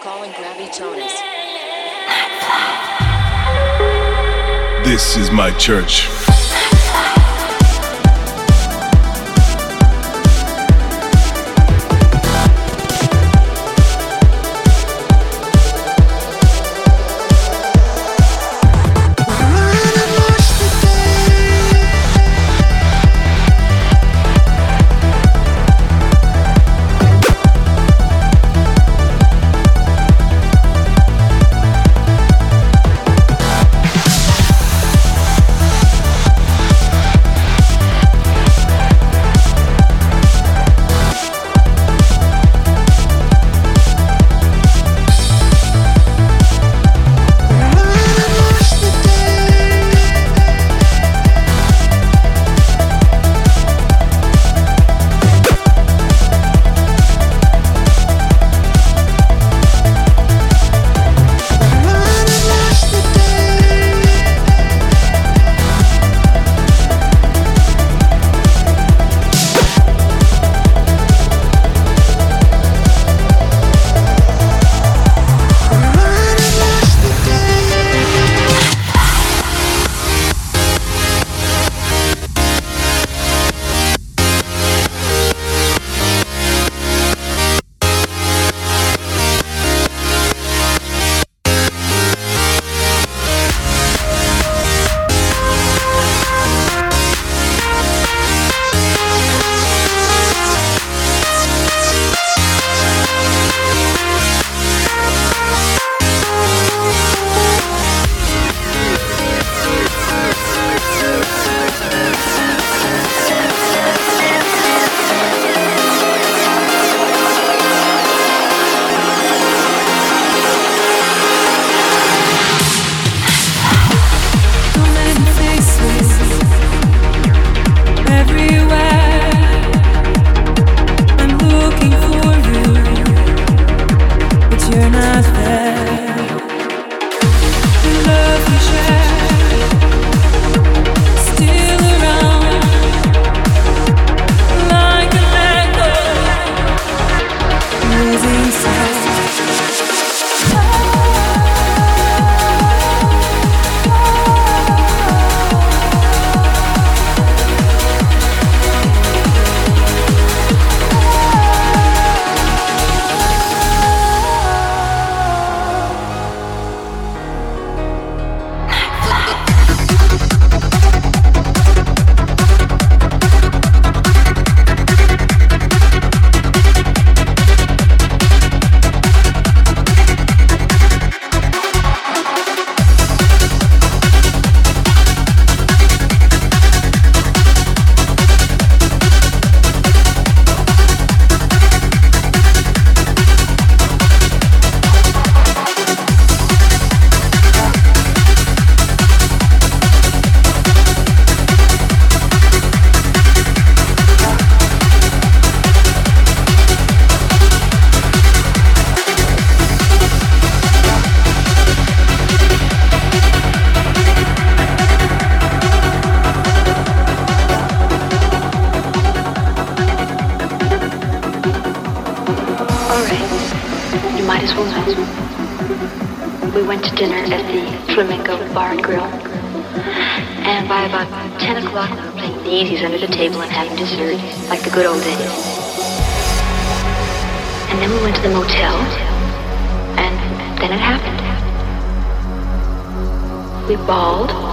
Calling Gravitonus. This is my church. sorry. You might as well know. We went to dinner at the Flamingo Bar and Grill. And by about 10 o'clock, we were playing the easies under the table and having dessert, like the good old days. And then we went to the motel, and then it happened. We bawled.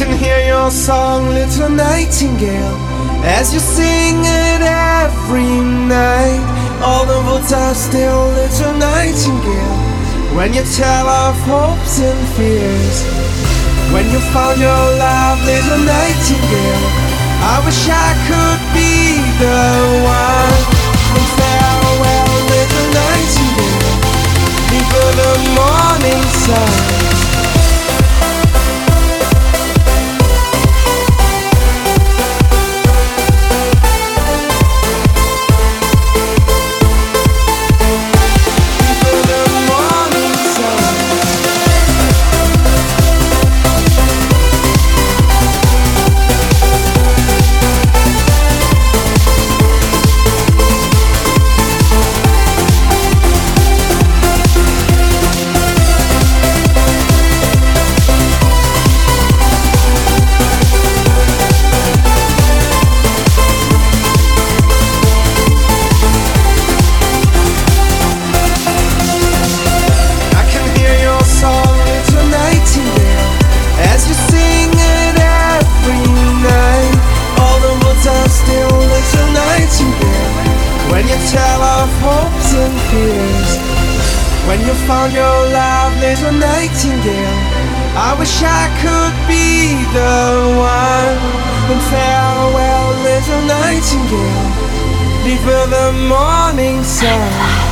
Your song, little nightingale, as you sing it every night. All the woods are still, little nightingale, when you tell of hopes and fears. When you found your love, little nightingale, I wish I could be the one. And farewell, little nightingale, before the morning sun. Found your love, little nightingale, I wish I could be the one. And farewell, little nightingale, leave the morning sun.